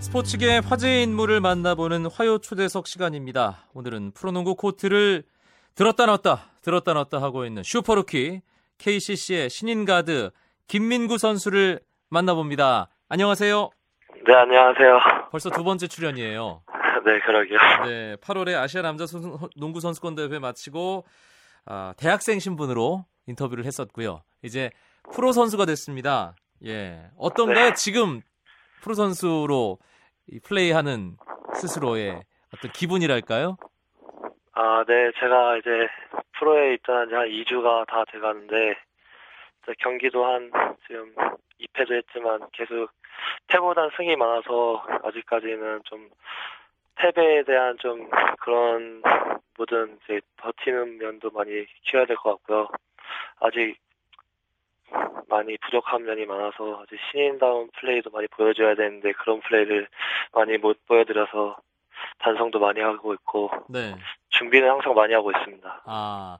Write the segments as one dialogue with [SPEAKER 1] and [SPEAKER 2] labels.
[SPEAKER 1] 스포츠계 화제의 인물을 만나보는 화요 초대석 시간입니다. 오늘은 프로농구 코트를 들었다 놨다 들었다 놨다 하고 있는 슈퍼루키 KCC의 신인 가드 김민구 선수를 만나봅니다. 안녕하세요.
[SPEAKER 2] 네, 안녕하세요.
[SPEAKER 1] 벌써 두 번째 출연이에요.
[SPEAKER 2] 네, 그러게요.
[SPEAKER 1] 네, 8월에 아시아 남자 농구 선수권 대회 마치고 아, 대학생 신분으로 인터뷰를 했었고요. 이제 프로 선수가 됐습니다. 예, 어떤가요?
[SPEAKER 2] 네.
[SPEAKER 1] 지금 프로 선수로 이 플레이하는 스스로의 어떤 기분이랄까요?
[SPEAKER 2] 아, 네, 제가 이제 프로에 입단한 지 한 2주가 다 돼가는데, 경기도 한 지금 2패도 했지만 계속 패보단 승이 많아서 아직까지는 좀 패배에 대한 좀 그런 모든 이제 버티는 면도 많이 키워야 될 것 같고요. 아직 많이 부족한 면이 많아서 아직 신인다운 플레이도 많이 보여줘야 되는데 그런 플레이를 많이 못 보여드려서 반성도 많이 하고 있고
[SPEAKER 1] 네.
[SPEAKER 2] 준비는 항상 많이 하고 있습니다.
[SPEAKER 1] 아,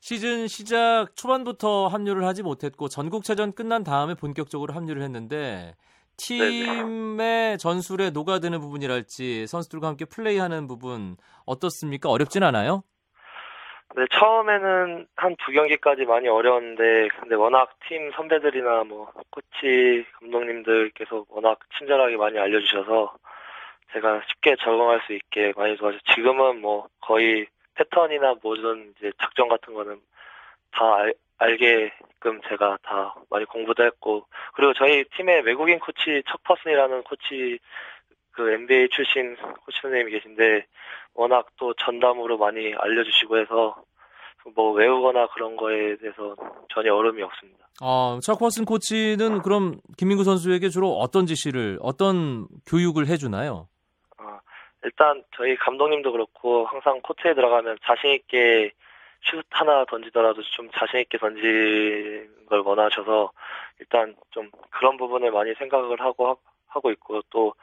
[SPEAKER 1] 시즌 시작 초반부터 합류를 하지 못했고 전국체전 끝난 다음에 본격적으로 합류를 했는데 팀의 전술에 녹아드는 부분이랄지 선수들과 함께 플레이하는 부분 어떻습니까? 어렵진 않아요?
[SPEAKER 2] 네, 처음에는 한 두 경기까지 많이 어려웠는데, 근데 워낙 팀 선배들이나 뭐, 코치, 감독님들께서 워낙 친절하게 많이 알려주셔서, 제가 쉽게 적응할 수 있게 많이 도와줘. 지금은 뭐, 거의 패턴이나 모든 이제 작전 같은 거는 다 알, 알게끔 제가 다 많이 공부도 했고, 그리고 저희 팀에 외국인 코치, 척퍼슨이라는 코치, 그 NBA 출신 코치 선생님이 계신데, 워낙 또 전담으로 많이 알려주시고 해서 뭐 외우거나 그런 거에 대해서 전혀 어려움이 없습니다.
[SPEAKER 1] 아, 차커슨 코치는 그럼 김민구 선수에게 주로 어떤 지시를, 어떤 교육을 해주나요?
[SPEAKER 2] 아, 일단 저희 감독님도 그렇고 항상 코트에 들어가면 자신 있게 슛 하나 던지더라도 좀 자신 있게 던지는 걸 원하셔서 일단 좀 그런 부분을 많이 생각을 하고 하- 하고 있고 또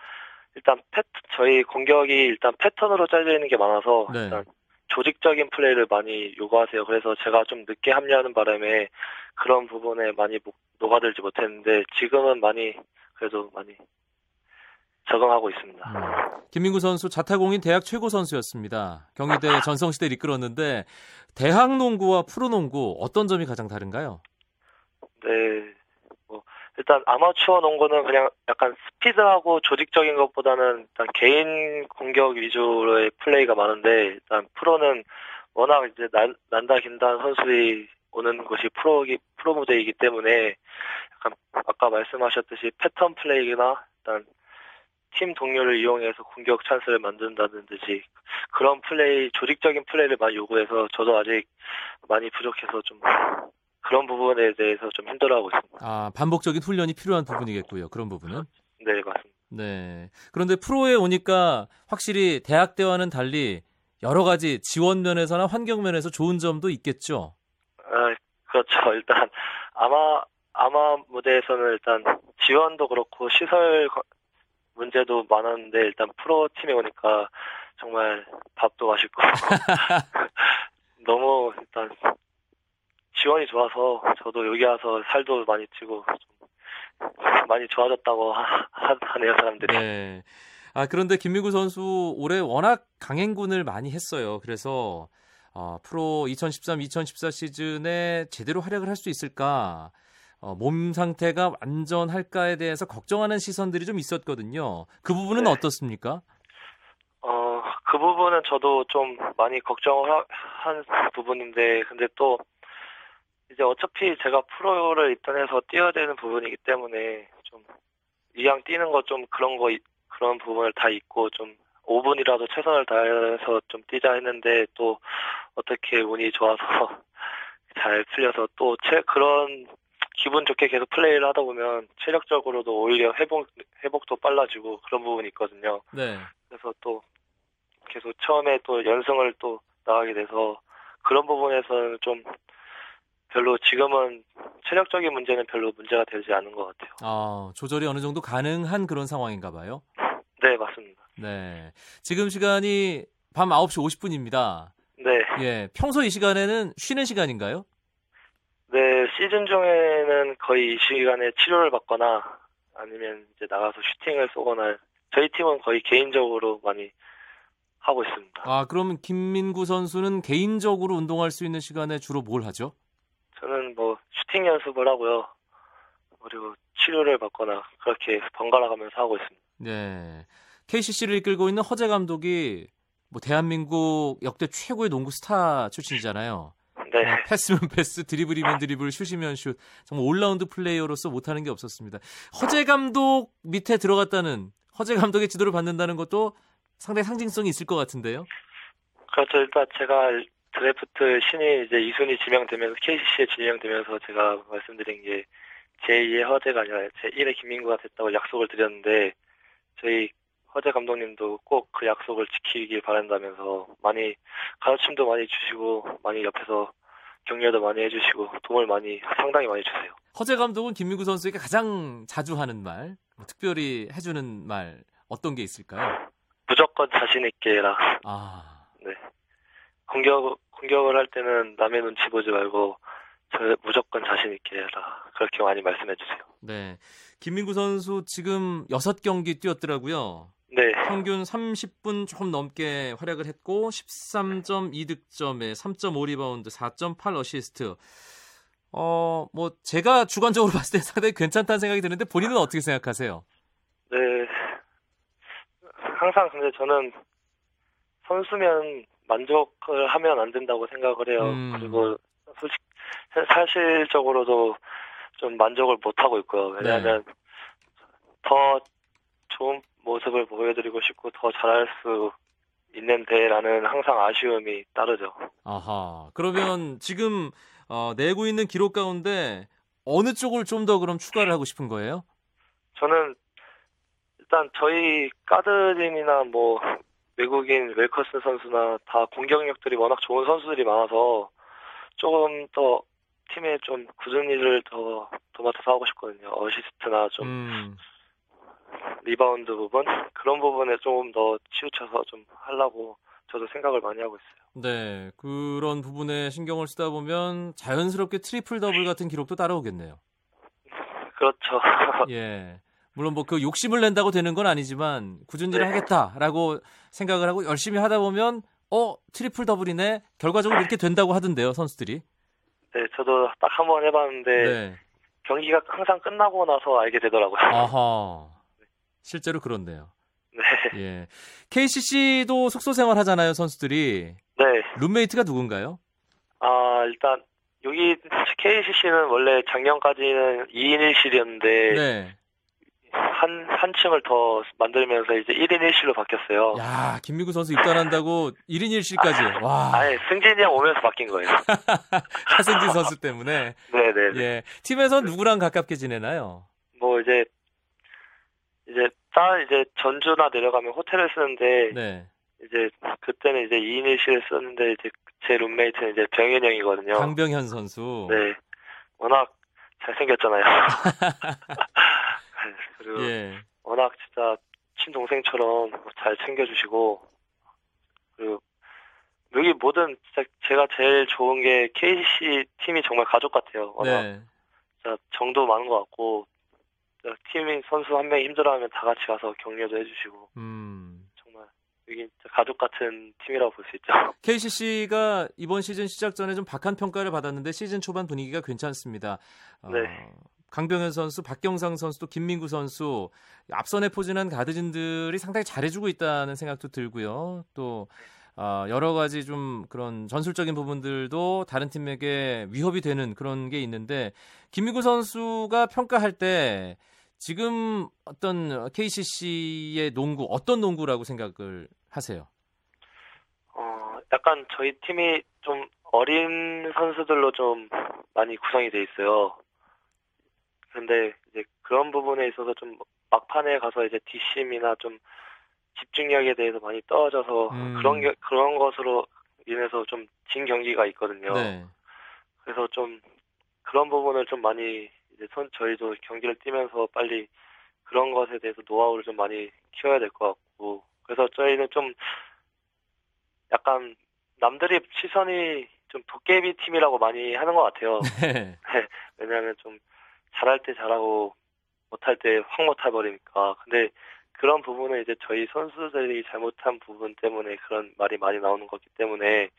[SPEAKER 2] 일단 패 저희 공격이 일단 패턴으로 짜져 있는 게 많아서
[SPEAKER 1] 네.
[SPEAKER 2] 일단 조직적인 플레이를 많이 요구하세요. 그래서 제가 좀 늦게 합류하는 바람에 그런 부분에 많이 목- 녹아들지 못했는데 지금은 많이 그래도 많이 적응하고 있습니다.
[SPEAKER 1] 음. 김민구 선수 자타공인 대학 최고 선수였습니다. 경희대 전성시대를 이끌었는데 대학 농구와 프로 농구 어떤 점이 가장 다른가요?
[SPEAKER 2] 네. 뭐 일단 아마추어 농구는 그냥 약간 스피드하고 조직적인 것보다는 일단 개인 공격 위주로의 플레이가 많은데 일단 프로는 워낙 이제 난, 난다 긴다 선수들이 오는 곳이 프로 프로 무대이기 때문에 약간 아까 말씀하셨듯이 패턴 플레이나 일단 팀 동료를 이용해서 공격 찬스를 만든다든지 그런 플레이 조직적인 플레이를 많이 요구해서 저도 아직 많이 부족해서 좀 그런 부분에 대해서 좀 힘들어하고 있습니다.
[SPEAKER 1] 아, 반복적인 훈련이 필요한 부분이겠고요. 그런 부분은.
[SPEAKER 2] 네, 맞습니다.
[SPEAKER 1] 네. 그런데 프로에 오니까 확실히 대학 때와는 달리 여러 가지 지원 면에서나 환경 면에서 좋은 점도 있겠죠.
[SPEAKER 2] 아, 그렇죠. 일단 아마 아마 무대에서는 일단 지원도 그렇고 시설 거- 문제도 많았는데 일단 프로 팀에 오니까 정말 밥도 맛있고 너무 일단 좋아서 저도 여기 와서 살도 많이 찌고 좀 많이 좋아졌다고 하, 하- 하네요 사람들이.
[SPEAKER 1] 네. 아, 그런데 김민구 선수 올해 워낙 강행군을 많이 했어요. 그래서 어, 프로 2013-2014 시즌에 제대로 활약을 할 수 있을까? 어, 몸 상태가 완전할까에 대해서 걱정하는 시선들이 좀 있었거든요. 그 부분은
[SPEAKER 2] 네.
[SPEAKER 1] 어떻습니까?
[SPEAKER 2] 어, 그 부분은 저도 좀 많이 걱정을 하- 한 부분인데, 근데 또, 이제 어차피 제가 프로를 입단해서 뛰어야 되는 부분이기 때문에, 좀, 이왕 뛰는 거 좀 그런 거, 이- 그런 부분을 다 잊고 좀, 5분이라도 최선을 다해서 좀 뛰자 했는데, 또, 어떻게 운이 좋아서 잘 풀려서 또, 채, 그런, 기분 좋게 계속 플레이를 하다 보면 체력적으로도 오히려 회복, 회복도 빨라지고 그런 부분이 있거든요.
[SPEAKER 1] 네.
[SPEAKER 2] 그래서 또 계속 처음에 또 연승을 또 나가게 돼서 그런 부분에서는 좀 별로 지금은 체력적인 문제는 별로 문제가 되지 않은 것 같아요.
[SPEAKER 1] 아, 조절이 어느 정도 가능한 그런 상황인가 봐요.
[SPEAKER 2] 네, 맞습니다.
[SPEAKER 1] 네. 지금 시간이 밤 9시 50분입니다.
[SPEAKER 2] 네,
[SPEAKER 1] 예. 평소 이 시간에는 쉬는 시간인가요?
[SPEAKER 2] 네 시즌 중에는 거의 이 시간에 치료를 받거나 아니면 이제 나가서 슈팅을 쏘거나 저희 팀은 거의 개인적으로 많이 하고 있습니다.
[SPEAKER 1] 아, 그러면 김민구 선수는 개인적으로 운동할 수 있는 시간에 주로 뭘 하죠?
[SPEAKER 2] 슈팅 연습을 하고요. 그리고 치료를 받거나 그렇게 번갈아 가면서 하고 있습니다.
[SPEAKER 1] 네. KCC를 이끌고 있는 허재 감독이 뭐 대한민국 역대 최고의 농구 스타 출신이잖아요.
[SPEAKER 2] 네.
[SPEAKER 1] 어, 패스면 패스, 드리블이면 드리블, 슛이면 슛. 정말 올라운드 플레이어로서 못하는 게 없었습니다. 허재 감독 밑에 들어갔다는 허재 감독의 지도를 받는다는 것도 상당히 상징성이 있을 것 같은데요.
[SPEAKER 2] 그렇죠. 일단 제가 드래프트 신인 이제 2순위 지명되면서 KCC에 지명되면서 제가 말씀드린 게 제2의 허재가 아니라 제1의 김민구가 됐다고 약속을 드렸는데 저희 허재 감독님도 꼭 그 약속을 지키길 바란다면서 많이 가르침도 많이 주시고 많이 옆에서 격려도 많이 해주시고 도움을 많이 상당히 많이 주세요.
[SPEAKER 1] 허재 감독은 김민구 선수에게 가장 자주 하는 말, 뭐 특별히 해주는 말 어떤 게 있을까요?
[SPEAKER 2] 무조건 자신 있게 해라.
[SPEAKER 1] 아,
[SPEAKER 2] 공격 공격을 할 때는 남의 눈치 보지 말고 저 무조건 자신 있게 해라. 그렇게 많이 말씀해 주세요.
[SPEAKER 1] 네. 김민구 선수 지금 6경기 뛰었더라고요.
[SPEAKER 2] 네,
[SPEAKER 1] 평균 30분 조금 넘게 활약을 했고 13.2 득점에 3.5 리바운드, 4.8 어시스트. 어, 뭐 제가 주관적으로 봤을 때 상당히 괜찮다는 생각이 드는데 본인은 어떻게 생각하세요?
[SPEAKER 2] 네. 항상 근데 저는 선수면 만족을 하면 안 된다고 생각을 해요.
[SPEAKER 1] 음.
[SPEAKER 2] 그리고 솔직 사실적으로도 좀 만족을 못 하고 있고요. 왜냐하면 더 좋은 모습을 보여드리고 싶고 더 잘할 수 있는데라는 항상 아쉬움이 따르죠.
[SPEAKER 1] 아하. 그러면 지금 어, 내고 있는 기록 가운데 어느 쪽을 좀 더 그럼 추가를 하고 싶은 거예요?
[SPEAKER 2] 저는 일단 저희 가드진이나 뭐 외국인 웰커슨 선수나 다 공격력들이 워낙 좋은 선수들이 많아서 조금 더 팀에 좀 궂은일을 더 도맡아서 하고 싶거든요. 어시스트나 좀
[SPEAKER 1] 음.
[SPEAKER 2] 리바운드 부분 그런 부분에 조금 더 치우쳐서 좀 하려고 저도 생각을 많이 하고 있어요.
[SPEAKER 1] 네. 그런 부분에 신경을 쓰다 보면 자연스럽게 트리플 더블 같은 기록도 따라오겠네요.
[SPEAKER 2] 그렇죠.
[SPEAKER 1] 예. 물론 뭐 그 욕심을 낸다고 되는 건 아니지만 일을
[SPEAKER 2] 네.
[SPEAKER 1] 하겠다라고 생각을 하고 열심히 하다 보면 어 트리플 더블이네 결과적으로 이렇게 된다고 하던데요 선수들이.
[SPEAKER 2] 네, 저도 딱 한 번 해봤는데
[SPEAKER 1] 네.
[SPEAKER 2] 경기가 항상 끝나고 나서 알게 되더라고요.
[SPEAKER 1] 아하. 실제로 그렇네요.
[SPEAKER 2] 네,
[SPEAKER 1] 예. KCC도 숙소 생활 하잖아요 선수들이.
[SPEAKER 2] 네.
[SPEAKER 1] 룸메이트가 누군가요?
[SPEAKER 2] 아, 일단, 여기 KCC는 원래 작년까지는 2인 1실이었는데,
[SPEAKER 1] 네.
[SPEAKER 2] 한, 한 층을 더 만들면서 이제 1인 1실로 바뀌었어요.
[SPEAKER 1] 야 김민구 선수 입단한다고 1인 1실까지. 와.
[SPEAKER 2] 아니, 승진이 형 오면서 바뀐 거예요.
[SPEAKER 1] 하승진 선수 때문에.
[SPEAKER 2] 네네.
[SPEAKER 1] 예. 팀에서 누구랑 가깝게 지내나요?
[SPEAKER 2] 뭐 이제, 이제, 다 이제 전주나 내려가면 호텔을 쓰는데,
[SPEAKER 1] 네.
[SPEAKER 2] 이제, 그때는 이제 2인 1실을 썼는데, 이제 제 룸메이트는 이제 병현 형이거든요.
[SPEAKER 1] 강병현 선수.
[SPEAKER 2] 네. 워낙 잘생겼잖아요. 그리고
[SPEAKER 1] 예.
[SPEAKER 2] 워낙 진짜 친동생처럼 잘 챙겨주시고 그리고 여기 모든 진짜 제가 제일 좋은 게 KCC 팀이 정말 가족 같아요. 워낙
[SPEAKER 1] 네.
[SPEAKER 2] 진짜 정도 많은 것 같고 팀인 선수 한 명이 힘들어하면 다 같이 가서 격려도 해주시고
[SPEAKER 1] 음.
[SPEAKER 2] 정말 여기 가족 같은 팀이라고 볼 수 있죠.
[SPEAKER 1] KCC가 이번 시즌 시작 전에 좀 박한 평가를 받았는데 시즌 초반 분위기가 괜찮습니다. 어,
[SPEAKER 2] 네.
[SPEAKER 1] 강병현 선수, 박경상 선수, 또 김민구 선수 앞선에 포진한 가드진들이 상당히 잘해주고 있다는 생각도 들고요. 또 어, 여러 가지 좀 그런 전술적인 부분들도 다른 팀에게 위협이 되는 그런 게 있는데 김민구 선수가 평가할 때 지금 어떤 KCC의 농구 어떤 농구라고 생각을 하세요?
[SPEAKER 2] 어, 약간 저희 팀이 좀 어린 선수들로 좀 많이 구성이 돼 있어요. 근데 이제 그런 부분에 있어서 좀 막판에 가서 이제 뒷심이나 좀 집중력에 대해서 많이 떨어져서
[SPEAKER 1] 음.
[SPEAKER 2] 그런 게, 그런 것으로 인해서 좀 진 경기가 있거든요.
[SPEAKER 1] 네.
[SPEAKER 2] 그래서 좀 그런 부분을 좀 많이 이제 선 저희도 경기를 뛰면서 빨리 그런 것에 대해서 노하우를 좀 많이 키워야 될 것 같고 그래서 저희는 좀 약간 남들이 시선이 좀 도깨비 팀이라고 많이 하는 것 같아요.
[SPEAKER 1] 네.
[SPEAKER 2] 왜냐하면 좀 잘할 때 잘하고 못할 때 확 못해 버리니까. 근데 그런 부분은 이제 저희 선수들이 잘못한 부분 때문에 그런 말이 많이 나오는 거기 때문에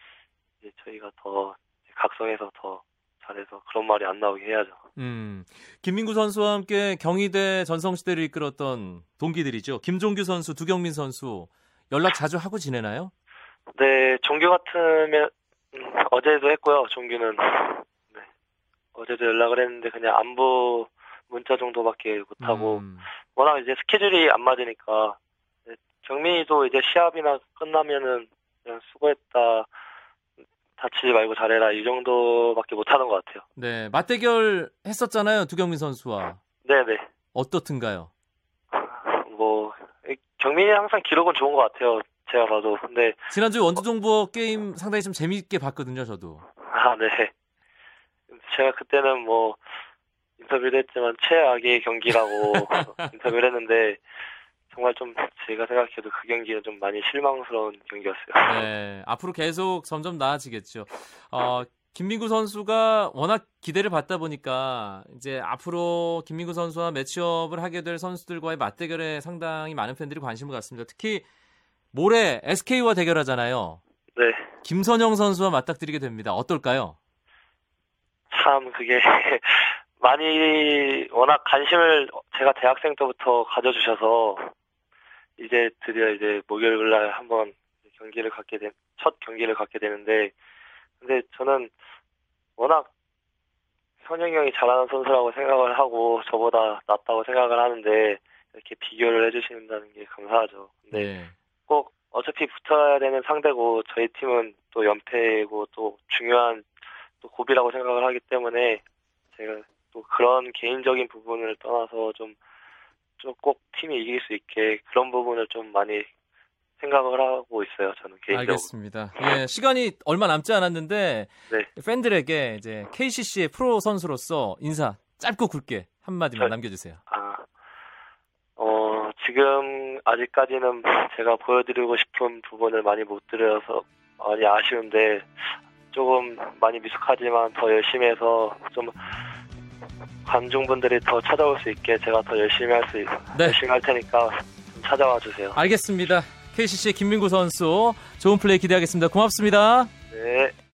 [SPEAKER 2] 이제 저희가 더 각성해서 더 잘해서 그런 말이 안 나오게 해야죠.
[SPEAKER 1] 음, 김민구 선수와 함께 경희대 전성시대를 이끌었던 동기들이죠. 김종규 선수, 두경민 선수 연락 자주 하고 지내나요?
[SPEAKER 2] 네, 종규 같으면 음, 어제도 했고요. 종규는 네, 어제도 연락을 했는데 그냥 안부 문자 정도밖에 못하고
[SPEAKER 1] 음,
[SPEAKER 2] 워낙 이제 스케줄이 안 맞으니까 네, 경민이도 이제 시합이나 끝나면은 그냥 수고했다 다치지 말고 잘해라 이 정도밖에 못하는 것 같아요.
[SPEAKER 1] 네, 맞대결 했었잖아요. 두경민 선수와
[SPEAKER 2] 네네.
[SPEAKER 1] 어떻든가요?
[SPEAKER 2] 뭐 경민이 항상 기록은 좋은 것 같아요. 제가 봐도. 근데
[SPEAKER 1] 지난주 원주정부어 게임 상당히 좀 재미있게 봤거든요. 저도.
[SPEAKER 2] 아 네. 제가 그때는 뭐 인터뷰도 했지만 최악의 경기라고 인터뷰를 했는데 정말 좀 제가 생각해도 그 경기는 좀 많이 실망스러운 경기였어요.
[SPEAKER 1] 네, 앞으로 계속 점점 나아지겠죠. 어, 김민구 선수가 워낙 기대를 받다 보니까 이제 앞으로 김민구 선수와 매치업을 하게 될 선수들과의 맞대결에 상당히 많은 팬들이 관심을 갖습니다. 특히 모레 SK와 대결하잖아요.
[SPEAKER 2] 네.
[SPEAKER 1] 김선영 선수와 맞닥뜨리게 됩니다. 어떨까요?
[SPEAKER 2] 참 그게 많이 워낙 관심을 제가 대학생 때부터 가져주셔서 이제 드디어 이제 목요일 날 한번 경기를 갖게 된 첫 경기를 갖게 되는데 근데 저는 워낙 현영이 형이 잘하는 선수라고 생각을 하고 저보다 낫다고 생각을 하는데 이렇게 비교를 해주신다는 게 감사하죠. 근데
[SPEAKER 1] 네.
[SPEAKER 2] 꼭 어차피 붙어야 되는 상대고 저희 팀은 또 연패고 또 중요한 또 고비라고 생각을 하기 때문에 제가 또 그런 개인적인 부분을 떠나서 좀좀꼭 팀이 이길 수 있게 그런 부분을 좀 많이 생각을 하고 있어요. 저는 개인적으로.
[SPEAKER 1] 알겠습니다. 예, 시간이 얼마 남지 않았는데
[SPEAKER 2] 네.
[SPEAKER 1] 팬들에게 이제 KCC의 프로 선수로서 인사 짧고 굵게 한 마디만
[SPEAKER 2] 저-
[SPEAKER 1] 남겨주세요.
[SPEAKER 2] 아, 어, 지금 아직까지는 제가 보여드리고 싶은 부분을 많이 못 드려서 많이 아쉬운데 조금 많이 미숙하지만 더 열심히 해서 좀 관중분들이 더 찾아올 수 있게 제가 더 열심히 할수
[SPEAKER 1] 네.
[SPEAKER 2] 열심히 할 테니까 좀 찾아와 주세요.
[SPEAKER 1] 알겠습니다. KCC의 김민구 선수 좋은 플레이 기대하겠습니다. 고맙습니다.
[SPEAKER 2] 네.